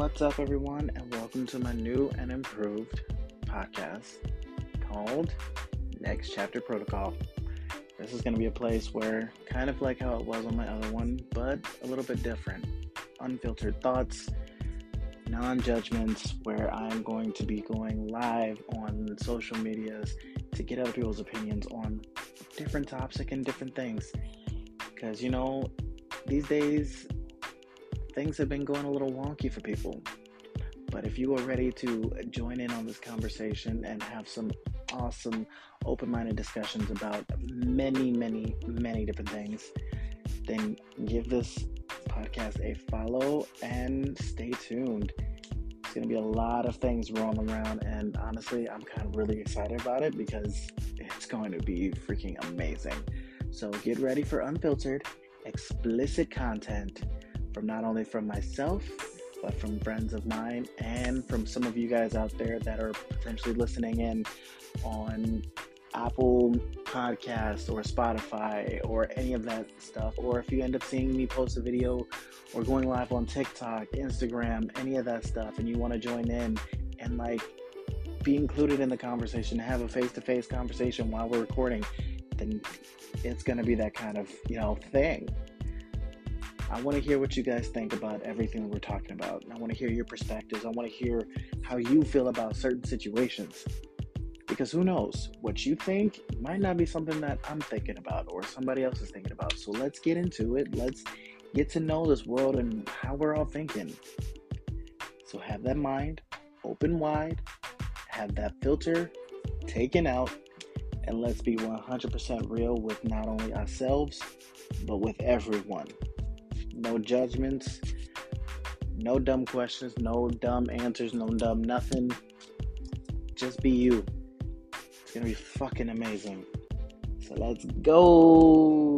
What's up, everyone, and welcome to my new and improved podcast called Next Chapter Protocol. This is going to be a place where, kind of like how it was on my other one, but a little bit different. Unfiltered thoughts, non judgments, where I'm going to be going live on social medias to get other people's opinions on different topics and different things. Because, you know, these days things have been going a little wonky for people. But if you are ready to join in on this conversation and have some awesome, open minded discussions about many, many, many different things, then give this podcast a follow and stay tuned. It's going to be a lot of things rolling around, and honestly, I'm kind of really excited about it because it's going to be freaking amazing. So get ready for unfiltered, explicit content from not only from myself, but from friends of mine and from some of you guys out there that are potentially listening in on Apple Podcasts or Spotify or any of that stuff. Or if you end up seeing me post a video or going live on TikTok, Instagram, any of that stuff, and you want to join in and like be included in the conversation, have a face to face conversation while we're recording, then it's going to be that kind of, you know, thing. I want to hear what you guys think about everything that we're talking about. I want to hear your perspectives. I want to hear how you feel about certain situations. Because who knows, what you think might not be something that I'm thinking about or somebody else is thinking about. So let's get into it. Let's get to know this world and how we're all thinking. So have that mind open wide, have that filter taken out, and let's be 100% real with not only ourselves, but with everyone no judgments, no dumb questions, no dumb answers, no dumb nothing. Just be you. It's gonna be fucking amazing. So let's go.